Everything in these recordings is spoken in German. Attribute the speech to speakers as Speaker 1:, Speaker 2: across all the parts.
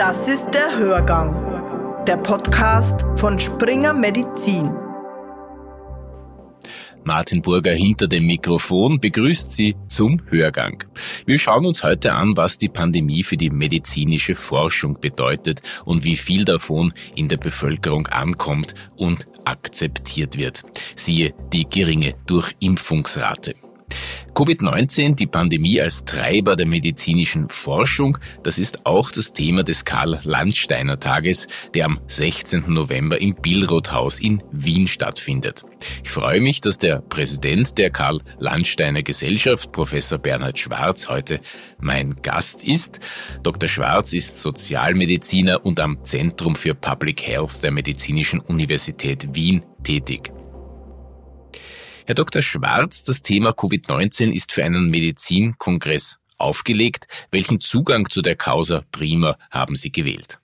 Speaker 1: Das ist der Hörgang, der Podcast von Springer Medizin.
Speaker 2: Martin Burger hinter dem Mikrofon begrüßt Sie zum Hörgang. Wir schauen uns heute an, was die Pandemie für die medizinische Forschung bedeutet und wie viel davon in der Bevölkerung ankommt und akzeptiert wird. Siehe die geringe Durchimpfungsrate. Covid-19, die Pandemie als Treiber der medizinischen Forschung, das ist auch das Thema des Karl-Landsteiner Tages, der am 16. November im Billroth-Haus in Wien stattfindet. Ich freue mich, dass der Präsident der Karl-Landsteiner Gesellschaft, Professor Bernhard Schwarz, heute mein Gast ist. Dr. Schwarz ist Sozialmediziner und am Zentrum für Public Health der Medizinischen Universität Wien tätig. Herr Dr. Schwarz, das Thema Covid-19 ist für einen Medizinkongress aufgelegt. Welchen Zugang zu der Causa Prima haben Sie gewählt?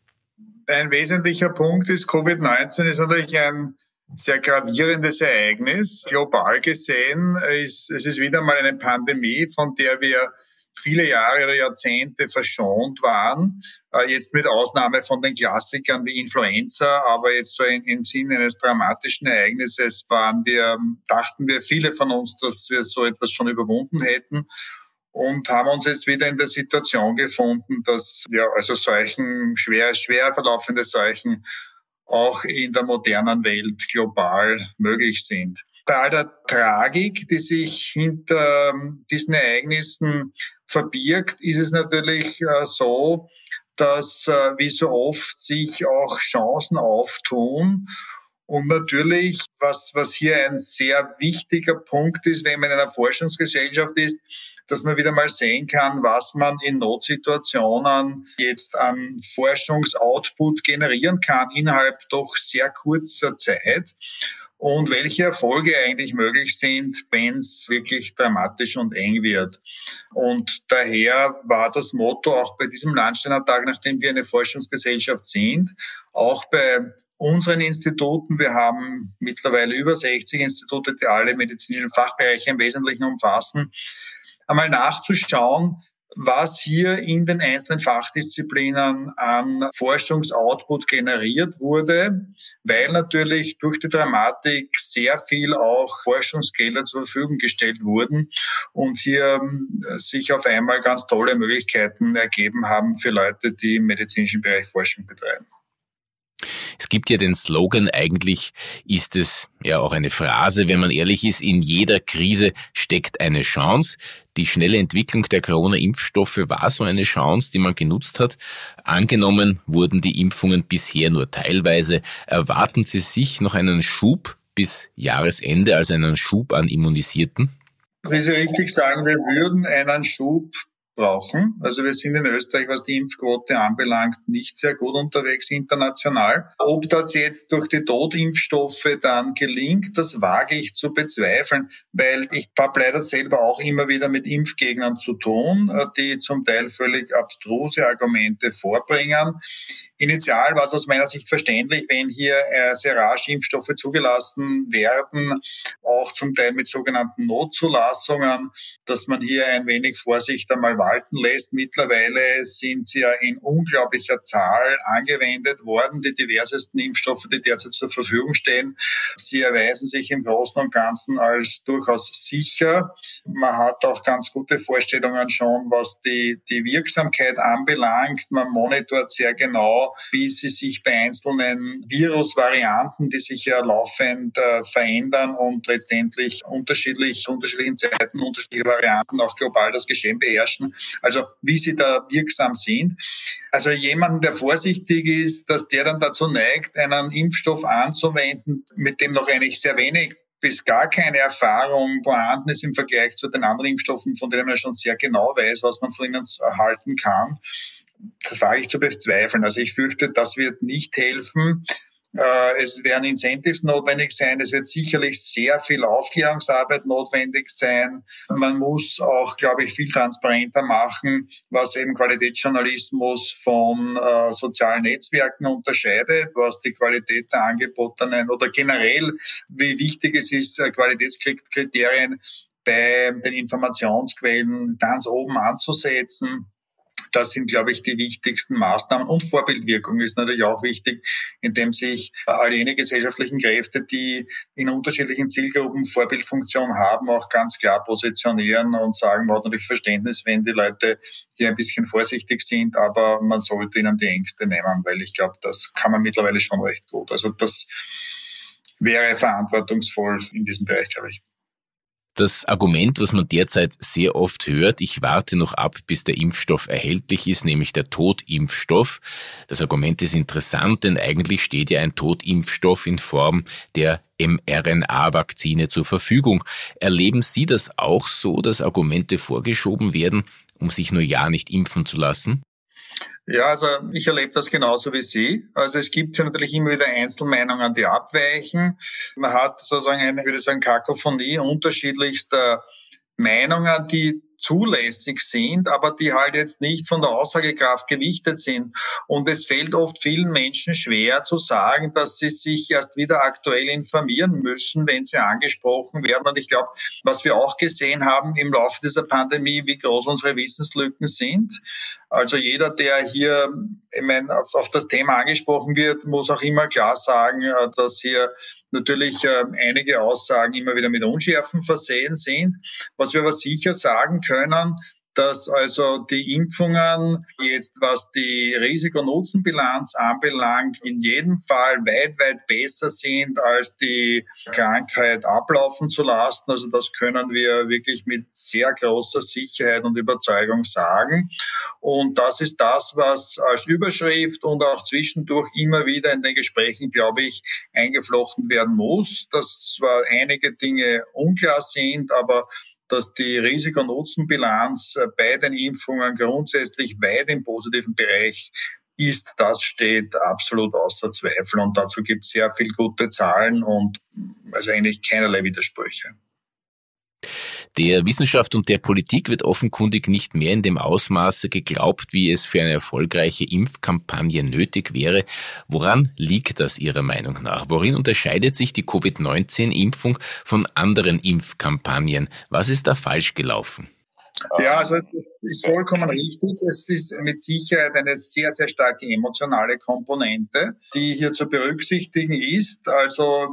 Speaker 3: Ein wesentlicher Punkt ist, Covid-19 ist natürlich ein sehr gravierendes Ereignis. Global gesehen ist es ist wieder mal eine Pandemie, von der wir viele Jahre oder Jahrzehnte verschont waren. Äh, jetzt mit Ausnahme von den Klassikern wie Influenza, aber jetzt so in, im Sinne eines dramatischen Ereignisses waren wir, dachten wir viele von uns, dass wir so etwas schon überwunden hätten und haben uns jetzt wieder in der Situation gefunden, dass ja also solchen schwer, schwer verlaufende Seuchen auch in der modernen Welt global möglich sind. All der Tragik, die sich hinter ähm, diesen Ereignissen verbirgt, ist es natürlich äh, so, dass äh, wie so oft sich auch Chancen auftun. Und natürlich, was, was hier ein sehr wichtiger Punkt ist, wenn man in einer Forschungsgesellschaft ist, dass man wieder mal sehen kann, was man in Notsituationen jetzt an Forschungsoutput generieren kann innerhalb doch sehr kurzer Zeit und welche Erfolge eigentlich möglich sind, wenn es wirklich dramatisch und eng wird. Und daher war das Motto auch bei diesem Landsteiner Tag, nachdem wir eine Forschungsgesellschaft sind, auch bei unseren Instituten, wir haben mittlerweile über 60 Institute, die alle medizinischen Fachbereiche im Wesentlichen umfassen, einmal nachzuschauen, was hier in den einzelnen Fachdisziplinen an Forschungsoutput generiert wurde, weil natürlich durch die Dramatik sehr viel auch Forschungsgelder zur Verfügung gestellt wurden und hier ähm, sich auf einmal ganz tolle Möglichkeiten ergeben haben für Leute, die im medizinischen Bereich Forschung betreiben.
Speaker 2: Es gibt ja den Slogan, eigentlich ist es ja auch eine Phrase, wenn man ehrlich ist, in jeder Krise steckt eine Chance. Die schnelle Entwicklung der Corona-Impfstoffe war so eine Chance, die man genutzt hat. Angenommen wurden die Impfungen bisher nur teilweise. Erwarten Sie sich noch einen Schub bis Jahresende, also einen Schub an Immunisierten?
Speaker 3: Wie Sie richtig sagen, wir würden einen Schub brauchen. Also wir sind in Österreich, was die Impfquote anbelangt, nicht sehr gut unterwegs international. Ob das jetzt durch die Totimpfstoffe dann gelingt, das wage ich zu bezweifeln, weil ich habe leider selber auch immer wieder mit Impfgegnern zu tun, die zum Teil völlig abstruse Argumente vorbringen. Initial war es aus meiner Sicht verständlich, wenn hier äh, sehr rasch Impfstoffe zugelassen werden, auch zum Teil mit sogenannten Notzulassungen, dass man hier ein wenig Vorsicht einmal walten lässt. Mittlerweile sind sie ja in unglaublicher Zahl angewendet worden, die diversesten Impfstoffe, die derzeit zur Verfügung stehen. Sie erweisen sich im Großen und Ganzen als durchaus sicher. Man hat auch ganz gute Vorstellungen schon, was die, die Wirksamkeit anbelangt. Man monitort sehr genau, wie sie sich bei einzelnen Virusvarianten, die sich ja laufend äh, verändern und letztendlich unterschiedlich, unterschiedlichen Zeiten, unterschiedliche Varianten auch global das Geschehen beherrschen. Also wie sie da wirksam sind. Also jemanden, der vorsichtig ist, dass der dann dazu neigt, einen Impfstoff anzuwenden, mit dem noch eigentlich sehr wenig bis gar keine Erfahrung vorhanden ist im Vergleich zu den anderen Impfstoffen, von denen man schon sehr genau weiß, was man von ihnen erhalten kann das wage ich zu bezweifeln. Also ich fürchte, das wird nicht helfen. Äh, es werden Incentives notwendig sein. Es wird sicherlich sehr viel Aufklärungsarbeit notwendig sein. Man muss auch, glaube ich, viel transparenter machen, was eben Qualitätsjournalismus von äh, sozialen Netzwerken unterscheidet, was die Qualität der angebotenen oder generell, wie wichtig es ist, äh, Qualitätskriterien bei den Informationsquellen ganz oben anzusetzen Das sind, glaube ich, die wichtigsten Maßnahmen. Und Vorbildwirkung ist natürlich auch wichtig, indem sich all jene gesellschaftlichen Kräfte, die in unterschiedlichen Zielgruppen Vorbildfunktion haben, auch ganz klar positionieren und sagen, man hat natürlich Verständnis, wenn die Leute hier ein bisschen vorsichtig sind, aber man sollte ihnen die Ängste nehmen, weil ich glaube, das kann man mittlerweile schon recht gut. Also das wäre verantwortungsvoll in diesem Bereich, glaube ich.
Speaker 2: Das Argument, was man derzeit sehr oft hört, ich warte noch ab, bis der Impfstoff erhältlich ist, nämlich der Totimpfstoff. Das Argument ist interessant, denn eigentlich steht ja ein Totimpfstoff in Form der mRNA-Vakzine zur Verfügung. Erleben Sie das auch so, dass Argumente vorgeschoben werden, um sich nur ja nicht impfen zu lassen?
Speaker 3: Ja, also ich erlebe das genauso wie Sie. Also es gibt ja natürlich immer wieder Einzelmeinungen, die abweichen. Man hat sozusagen eine, ich würde sagen, Kakophonie unterschiedlichster Meinungen, die zulässig sind, aber die halt jetzt nicht von der Aussagekraft gewichtet sind. Und es fällt oft vielen Menschen schwer zu sagen, dass sie sich erst wieder aktuell informieren müssen, wenn sie angesprochen werden. Und ich glaube, was wir auch gesehen haben im Laufe dieser Pandemie, wie groß unsere Wissenslücken sind. Also jeder, der hier ich meine, auf, auf das Thema angesprochen wird, muss auch immer klar sagen, äh, dass hier natürlich äh, einige Aussagen immer wieder mit Unschärfen versehen sind. Was wir aber sicher sagen können, dass also die Impfungen jetzt, was die Risiko-Nutzen-Bilanz anbelangt, in jedem Fall weit, weit besser sind, als die Krankheit ablaufen zu lassen. Also das können wir wirklich mit sehr großer Sicherheit und Überzeugung sagen. Und das ist das, was als Überschrift und auch zwischendurch immer wieder in den Gesprächen, glaube ich, eingeflochten werden muss, dass zwar einige Dinge unklar sind, aber dass die Risiko-Nutzen-Bilanz äh, bei den Impfungen grundsätzlich weit im positiven Bereich ist, das steht absolut außer Zweifel. Und dazu gibt es sehr viel gute Zahlen und also eigentlich keinerlei Widersprüche.
Speaker 2: Der Wissenschaft und der Politik wird offenkundig nicht mehr in dem Ausmaße geglaubt, wie es für eine erfolgreiche Impfkampagne nötig wäre. Woran liegt das Ihrer Meinung nach? Worin unterscheidet sich die Covid-19-Impfung von anderen Impfkampagnen? Was ist da falsch gelaufen?
Speaker 3: Ja, also das ist vollkommen richtig. Es ist mit Sicherheit eine sehr, sehr starke emotionale Komponente, die hier zu berücksichtigen ist. Also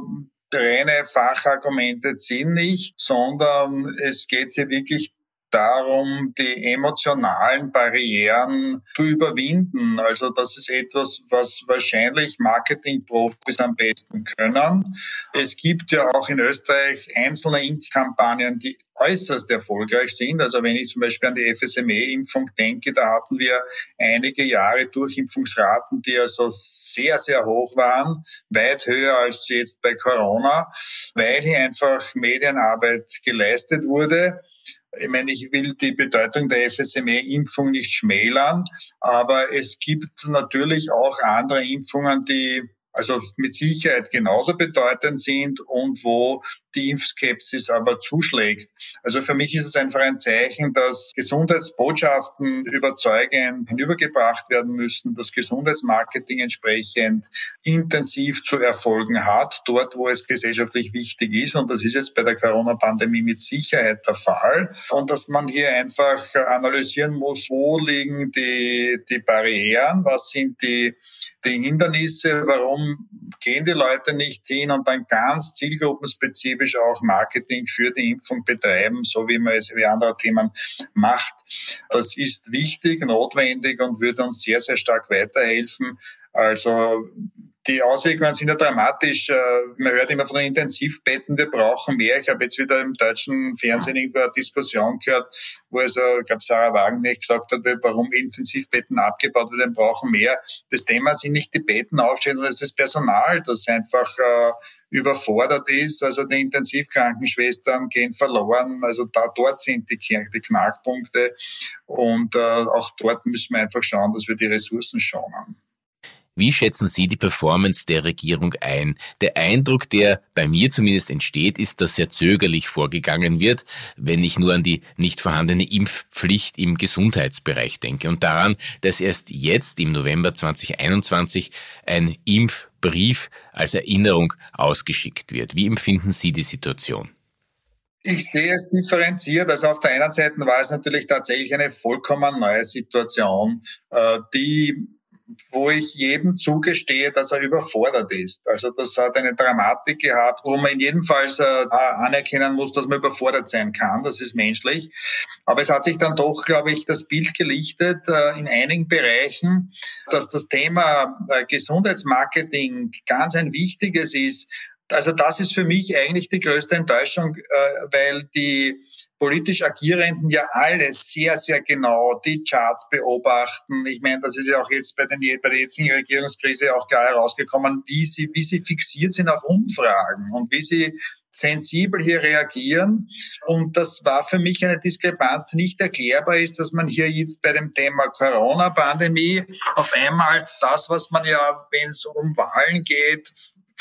Speaker 3: reine Fachargumente ziehen nicht, sondern es geht hier wirklich darum, die emotionalen Barrieren zu überwinden. Also das ist etwas, was wahrscheinlich Marketingprofis am besten können. Es gibt ja auch in Österreich einzelne Impfkampagnen, die äußerst erfolgreich sind. Also wenn ich zum Beispiel an die FSME-Impfung denke, da hatten wir einige Jahre Durchimpfungsraten, die also sehr, sehr hoch waren, weit höher als jetzt bei Corona, weil hier einfach Medienarbeit geleistet wurde. Ich meine, ich will die Bedeutung der FSME-Impfung nicht schmälern, aber es gibt natürlich auch andere Impfungen, die also mit Sicherheit genauso bedeutend sind und wo die Impfskepsis aber zuschlägt. Also für mich ist es einfach ein Zeichen, dass Gesundheitsbotschaften überzeugend hinübergebracht werden müssen, dass Gesundheitsmarketing entsprechend intensiv zu erfolgen hat, dort wo es gesellschaftlich wichtig ist. Und das ist jetzt bei der Corona-Pandemie mit Sicherheit der Fall. Und dass man hier einfach analysieren muss, wo liegen die, die Barrieren, was sind die die Hindernisse, warum gehen die Leute nicht hin und dann ganz zielgruppenspezifisch auch Marketing für die Impfung betreiben, so wie man es wie andere Themen macht. Das ist wichtig, notwendig und würde uns sehr, sehr stark weiterhelfen. Also die Auswirkungen sind ja dramatisch. Äh, man hört immer von den Intensivbetten, wir brauchen mehr. Ich habe jetzt wieder im deutschen Fernsehen irgendwo eine Diskussion gehört, wo also, ich glaube, Sarah Wagenknecht gesagt hat, warum Intensivbetten abgebaut werden, brauchen mehr. Das Thema sind nicht die Betten aufstellen, sondern es ist das Personal, das einfach äh, überfordert ist. Also die Intensivkrankenschwestern gehen verloren. Also da dort sind die, die Knackpunkte. Und äh, auch dort müssen wir einfach schauen, dass wir die Ressourcen schonen.
Speaker 2: Wie schätzen Sie die Performance der Regierung ein? Der Eindruck, der bei mir zumindest entsteht, ist, dass sehr zögerlich vorgegangen wird, wenn ich nur an die nicht vorhandene Impfpflicht im Gesundheitsbereich denke und daran, dass erst jetzt im November 2021 ein Impfbrief als Erinnerung ausgeschickt wird. Wie empfinden Sie die Situation?
Speaker 3: Ich sehe es differenziert. Also auf der einen Seite war es natürlich tatsächlich eine vollkommen neue Situation, äh, die wo ich jedem zugestehe, dass er überfordert ist. Also das hat eine Dramatik gehabt, wo man in jedem Fall äh, anerkennen muss, dass man überfordert sein kann. Das ist menschlich. Aber es hat sich dann doch, glaube ich, das Bild gelichtet äh, in einigen Bereichen, dass das Thema äh, Gesundheitsmarketing ganz ein wichtiges ist, also das ist für mich eigentlich die größte Enttäuschung, äh, weil die politisch Agierenden ja alle sehr, sehr genau die Charts beobachten. Ich meine, das ist ja auch jetzt bei, den, bei der jetzigen Regierungskrise auch klar herausgekommen, wie sie, wie sie fixiert sind auf Umfragen und wie sie sensibel hier reagieren. Und das war für mich eine Diskrepanz, die nicht erklärbar ist, dass man hier jetzt bei dem Thema Corona-Pandemie auf einmal das, was man ja, wenn es um Wahlen geht,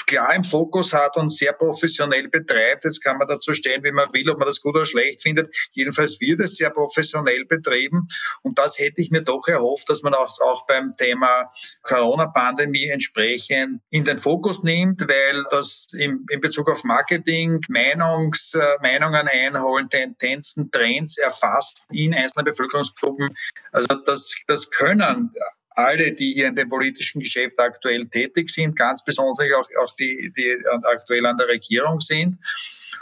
Speaker 3: klar im Fokus hat und sehr professionell betreibt. Jetzt kann man dazu stehen, wie man will, ob man das gut oder schlecht findet. Jedenfalls wird es sehr professionell betrieben. Und das hätte ich mir doch erhofft, dass man auch, auch beim Thema Corona-Pandemie entsprechend in den Fokus nimmt, weil das in, in Bezug auf Marketing, Meinungs, äh, Meinungen einholen, Tendenzen, Trends erfasst in einzelnen Bevölkerungsgruppen. Also das, das können alle, die hier in dem politischen Geschäft aktuell tätig sind, ganz besonders auch, auch die, die aktuell an der Regierung sind.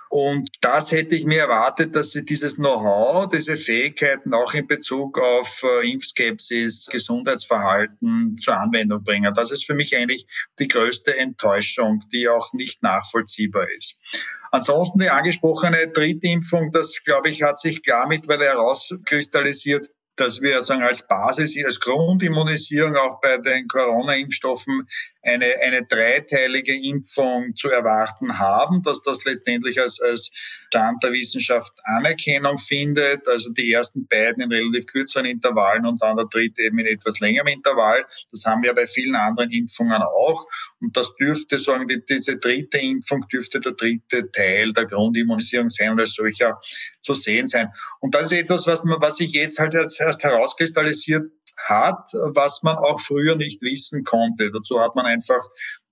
Speaker 3: Und das hätte ich mir erwartet, dass sie dieses Know-how, diese Fähigkeiten auch in Bezug auf äh, Impfskepsis, Gesundheitsverhalten zur Anwendung bringen. Das ist für mich eigentlich die größte Enttäuschung, die auch nicht nachvollziehbar ist. Ansonsten die angesprochene Drittimpfung, das glaube ich, hat sich klar mittlerweile herauskristallisiert, dass wir sagen, als Basis, als Grundimmunisierung auch bei den Corona-Impfstoffen eine, eine dreiteilige Impfung zu erwarten haben, dass das letztendlich als, als Stand der Wissenschaft Anerkennung findet. Also die ersten beiden in relativ kürzeren Intervallen und dann der dritte eben in etwas längerem Intervall. Das haben wir bei vielen anderen Impfungen auch. Und das dürfte sagen, die, diese dritte Impfung dürfte der dritte Teil der Grundimmunisierung sein und als solcher zu sehen sein. Und das ist etwas, was man, was sich jetzt halt erst herauskristallisiert hat, was man auch früher nicht wissen konnte. Dazu hat man einfach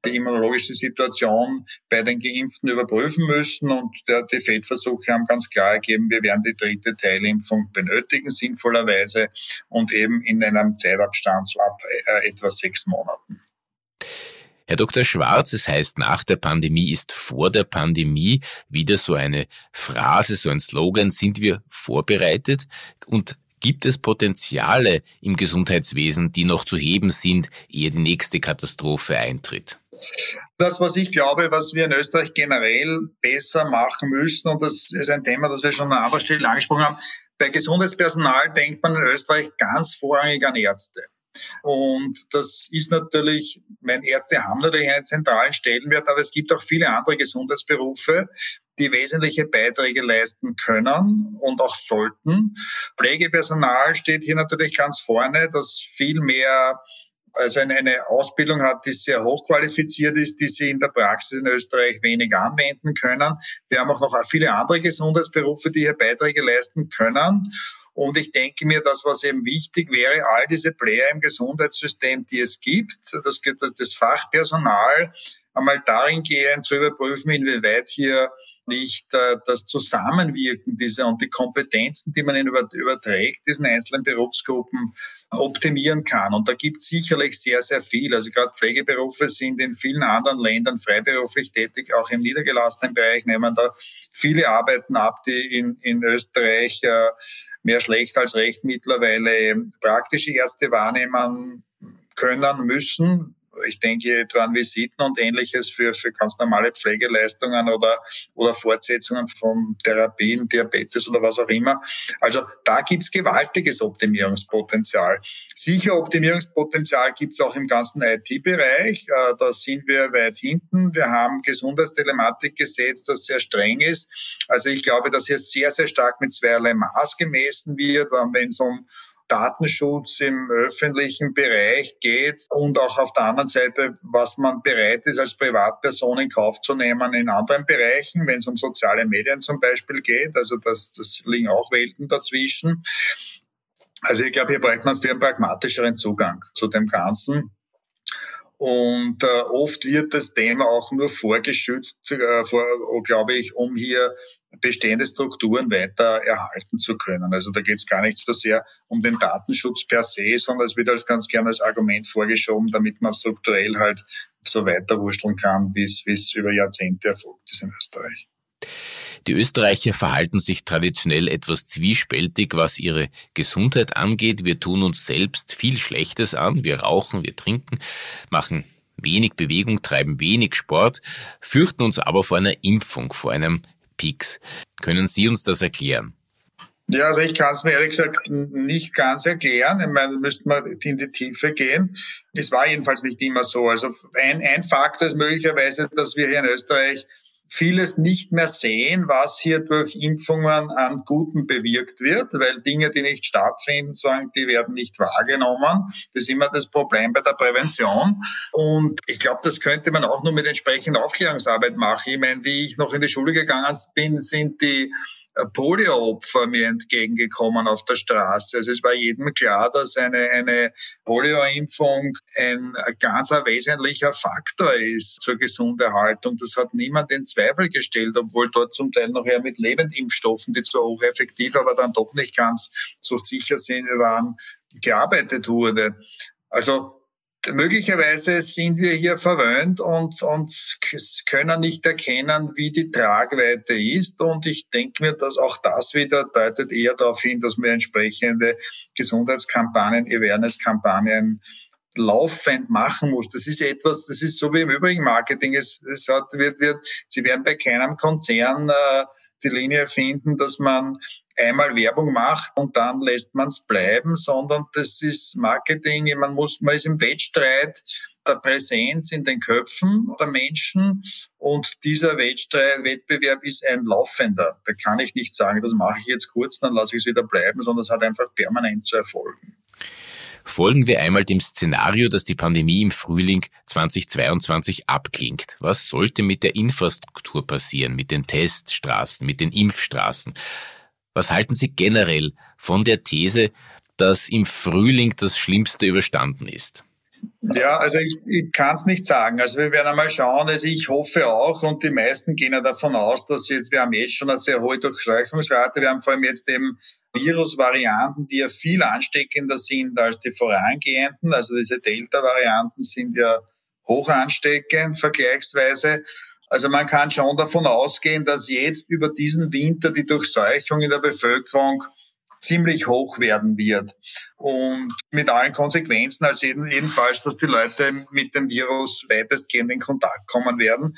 Speaker 3: die immunologische Situation bei den Geimpften überprüfen müssen und die Feldversuche haben ganz klar ergeben, wir werden die dritte Teilimpfung benötigen, sinnvollerweise und eben in einem Zeitabstand so ab äh, etwa sechs Monaten.
Speaker 2: Herr Dr. Schwarz, es heißt, nach der Pandemie ist vor der Pandemie wieder so eine Phrase, so ein Slogan. Sind wir vorbereitet? Und Gibt es Potenziale im Gesundheitswesen, die noch zu heben sind, ehe die nächste Katastrophe eintritt?
Speaker 3: Das, was ich glaube, was wir in Österreich generell besser machen müssen, und das ist ein Thema, das wir schon an anderer Stelle angesprochen haben, bei Gesundheitspersonal denkt man in Österreich ganz vorrangig an Ärzte. Und das ist natürlich, meine Ärzte haben natürlich einen zentralen Stellenwert, aber es gibt auch viele andere Gesundheitsberufe, die wesentliche Beiträge leisten können und auch sollten. Pflegepersonal steht hier natürlich ganz vorne, das viel mehr also eine Ausbildung hat, die sehr hochqualifiziert ist, die sie in der Praxis in Österreich wenig anwenden können. Wir haben auch noch viele andere Gesundheitsberufe, die hier Beiträge leisten können. Und ich denke mir, das, was eben wichtig wäre, all diese Player im Gesundheitssystem, die es gibt, das, das Fachpersonal einmal darin gehen, zu überprüfen, inwieweit hier nicht äh, das Zusammenwirken dieser und die Kompetenzen, die man überträgt, diesen einzelnen Berufsgruppen optimieren kann. Und da gibt es sicherlich sehr, sehr viel. Also gerade Pflegeberufe sind in vielen anderen Ländern freiberuflich tätig, auch im niedergelassenen Bereich nehmen da viele Arbeiten ab, die in, in Österreich äh, mehr schlecht als recht mittlerweile praktische Ärzte wahrnehmen können müssen, ich denke etwa an Visiten und ähnliches für, für ganz normale Pflegeleistungen oder, oder Fortsetzungen von Therapien, Diabetes oder was auch immer. Also da gibt's gewaltiges Optimierungspotenzial. Sicher Optimierungspotenzial gibt's auch im ganzen IT-Bereich. Äh, da sind wir weit hinten. Wir haben Gesundheitstelematikgesetz, das sehr streng ist. Also ich glaube, dass hier sehr, sehr stark mit zweierlei Maß gemessen wird, wenn es um Datenschutz im öffentlichen Bereich geht und auch auf der anderen Seite, was man bereit ist, als Privatperson in Kauf zu nehmen in anderen Bereichen, wenn es um soziale Medien zum Beispiel geht. Also das, das liegen auch Welten dazwischen. Also ich glaube, hier braucht man für einen pragmatischeren Zugang zu dem Ganzen. Und äh, oft wird das Thema auch nur vorgeschützt, äh, vor, glaube ich, um hier bestehende Strukturen weiter erhalten zu können. Also da geht es gar nicht so sehr um den Datenschutz per se, sondern es wird als ganz gerne als Argument vorgeschoben, damit man strukturell halt so weiterwurschteln kann, wie es über Jahrzehnte erfolgt ist in Österreich.
Speaker 2: Die Österreicher verhalten sich traditionell etwas zwiespältig, was ihre Gesundheit angeht. Wir tun uns selbst viel Schlechtes an. Wir rauchen, wir trinken, machen wenig Bewegung, treiben wenig Sport, fürchten uns aber vor einer Impfung, vor einem Peaks. Können Sie uns das erklären?
Speaker 3: Ja, also ich kann es mir ehrlich gesagt nicht ganz erklären. Ich meine, da müsste man in die Tiefe gehen. Es war jedenfalls nicht immer so. Also ein, ein Faktor ist möglicherweise, dass wir hier in Österreich vieles nicht mehr sehen, was hier durch Impfungen an Guten bewirkt wird, weil Dinge, die nicht stattfinden, sagen, die werden nicht wahrgenommen. Das ist immer das Problem bei der Prävention. Und ich glaube, das könnte man auch nur mit entsprechender Aufklärungsarbeit machen. Ich meine, wie ich noch in die Schule gegangen bin, sind die Polio-Opfer mir entgegengekommen auf der Straße. Also es war jedem klar, dass eine, eine Polio-Impfung ein ganz wesentlicher Faktor ist zur Gesunderhaltung. Das hat niemand in Zweifel gestellt, obwohl dort zum Teil noch eher mit Lebendimpfstoffen, die zwar hocheffektiv, aber dann doch nicht ganz so sicher sind, waren, gearbeitet wurde. Also möglicherweise sind wir hier verwöhnt und, und können nicht erkennen, wie die Tragweite ist. Und ich denke mir, dass auch das wieder deutet eher darauf hin, dass wir entsprechende Gesundheitskampagnen, Awareness-Kampagnen laufend machen muss. Das ist etwas, das ist so wie im übrigen Marketing. Es, es hat, wird, wird, Sie werden bei keinem Konzern äh, die Linie finden, dass man einmal Werbung macht und dann lässt man es bleiben, sondern das ist Marketing. Man muss, man ist im Wettstreit der Präsenz in den Köpfen der Menschen und dieser Wettstreit, Wettbewerb ist ein laufender. Da kann ich nicht sagen, das mache ich jetzt kurz, dann lasse ich es wieder bleiben, sondern es hat einfach permanent zu erfolgen.
Speaker 2: Folgen wir einmal dem Szenario, dass die Pandemie im Frühling 2022 abklingt. Was sollte mit der Infrastruktur passieren, mit den Teststraßen, mit den Impfstraßen? Was halten Sie generell von der These, dass im Frühling das Schlimmste überstanden ist?
Speaker 3: Ja, also ich, ich kann es nicht sagen. Also wir werden einmal schauen. Also ich hoffe auch und die meisten gehen ja davon aus, dass jetzt, wir haben jetzt schon eine sehr hohe Durchseuchungsrate. Wir haben vor allem jetzt eben Virusvarianten, die ja viel ansteckender sind als die vorangehenden. Also diese Delta-Varianten sind ja hoch ansteckend vergleichsweise. Also man kann schon davon ausgehen, dass jetzt über diesen Winter die Durchseuchung in der Bevölkerung ziemlich hoch werden wird. Und mit allen Konsequenzen, also jedenfalls, dass die Leute mit dem Virus weitestgehend in Kontakt kommen werden.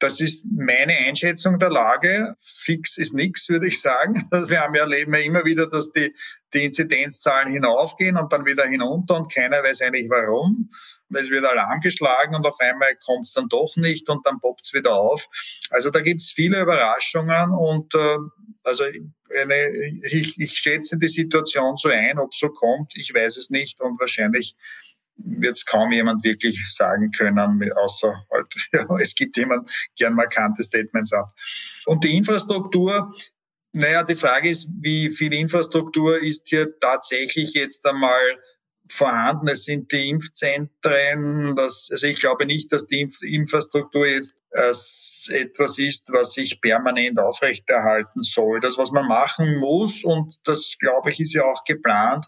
Speaker 3: Das ist meine Einschätzung der Lage. Fix ist nichts, würde ich sagen. Wir haben ja erleben ja immer wieder, dass die, die Inzidenzzahlen hinaufgehen und dann wieder hinunter und keiner weiß eigentlich warum. Es wird Alarm geschlagen und auf einmal kommt es dann doch nicht und dann poppt es wieder auf. Also da gibt es viele Überraschungen und äh, also eine, ich, ich schätze die Situation so ein, ob so kommt, ich weiß es nicht und wahrscheinlich wird es kaum jemand wirklich sagen können, außer halt, ja, es gibt jemand gern markante Statements ab. Und die Infrastruktur, naja, die Frage ist, wie viel Infrastruktur ist hier tatsächlich jetzt einmal vorhanden. Es sind die Impfzentren. Das, also ich glaube nicht, dass die Impf Infrastruktur jetzt äh, etwas ist, was sich permanent aufrechterhalten soll. Das, was man machen muss, und das glaube ich, ist ja auch geplant,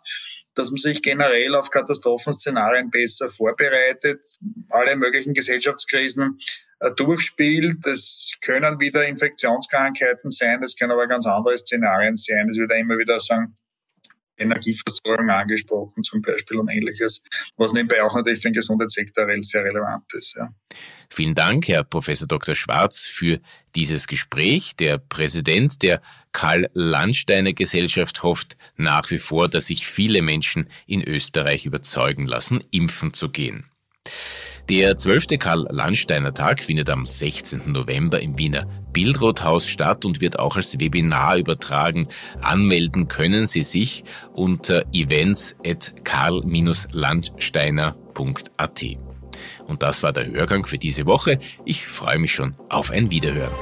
Speaker 3: dass man sich generell auf Katastrophenszenarien besser vorbereitet, alle möglichen Gesellschaftskrisen äh, durchspielt. Es können wieder Infektionskrankheiten sein, es können aber ganz andere Szenarien sein. Es wird immer wieder sagen, Energieversorgung angesprochen zum Beispiel und ähnliches, was nebenbei auch natürlich für den Gesundheitssektor sehr relevant ist. Ja.
Speaker 2: Vielen Dank, Herr Professor Dr. Schwarz, für dieses Gespräch. Der Präsident der Karl-Landsteiner Gesellschaft hofft nach wie vor, dass sich viele Menschen in Österreich überzeugen lassen, impfen zu gehen. Der 12. Karl-Landsteiner Tag findet am 16. November im Wiener Bildrothaus statt und wird auch als Webinar übertragen. Anmelden können Sie sich unter events.karl-landsteiner.at. Und das war der Hörgang für diese Woche. Ich freue mich schon auf ein Wiederhören.